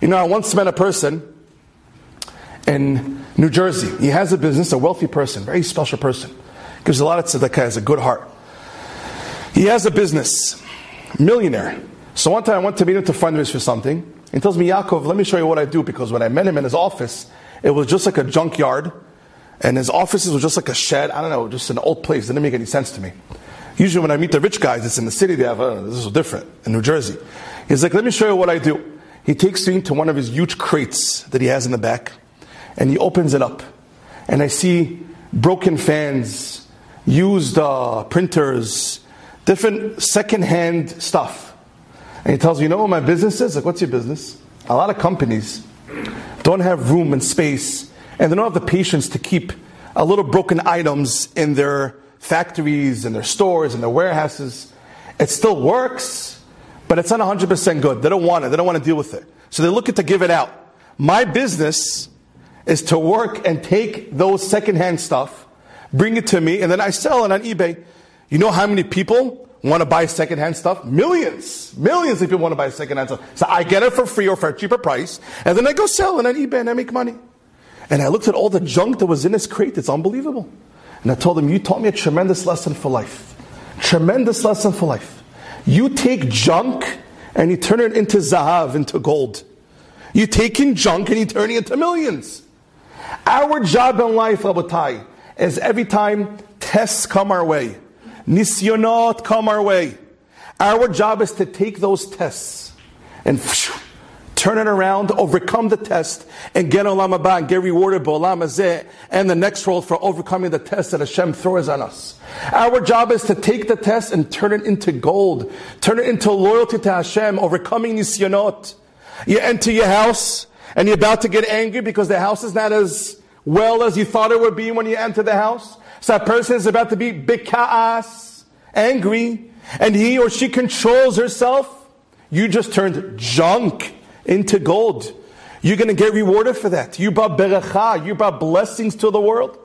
You know, I once met a person in New Jersey. He has a business, a wealthy person, very special person. Gives a lot of tzedakah, has a good heart. He has a business, millionaire. So one time I went to meet him to fundraise for something. He tells me, Yaakov, let me show you what I do because when I met him in his office, it was just like a junkyard, and his offices was just like a shed. I don't know, just an old place. It didn't make any sense to me. Usually when I meet the rich guys, it's in the city. They have, uh, this is different in New Jersey. He's like, let me show you what I do. He takes me to one of his huge crates that he has in the back, and he opens it up, and I see broken fans, used uh, printers, different second-hand stuff. And he tells me, you know what my business is? Like, what's your business? A lot of companies don't have room and space, and they don't have the patience to keep a little broken items in their factories and their stores and their warehouses. It still works, but it's not 100% good. They don't want it. They don't want to deal with it. So they're looking to give it out. My business is to work and take those secondhand stuff, bring it to me, and then I sell it on eBay. You know how many people want to buy secondhand stuff? Millions. Millions of people want to buy secondhand stuff. So I get it for free or for a cheaper price, and then I go sell it on eBay and I make money. And I looked at all the junk that was in his crate. It's unbelievable. And I told him, You taught me a tremendous lesson for life. Tremendous lesson for life. You take junk and you turn it into zahav, into gold. You take in junk and you turn it into millions. Our job in life, Rabotai, is every time tests come our way, nisyonot come our way, our job is to take those tests and turn it around, overcome the test, and get olam haba and get rewarded by olam hazeh and the next world for overcoming the test that Hashem throws on us. Our job is to take the test and turn it into gold, turn it into loyalty to Hashem, overcoming nisyonot. You enter your house and you're about to get angry because the house is not as well as you thought it would be when you enter the house. So that person is about to be bikaas, angry, and he or she controls herself. You just turned junk into gold. You're going to get rewarded for that. You brought beracha, you brought blessings to the world.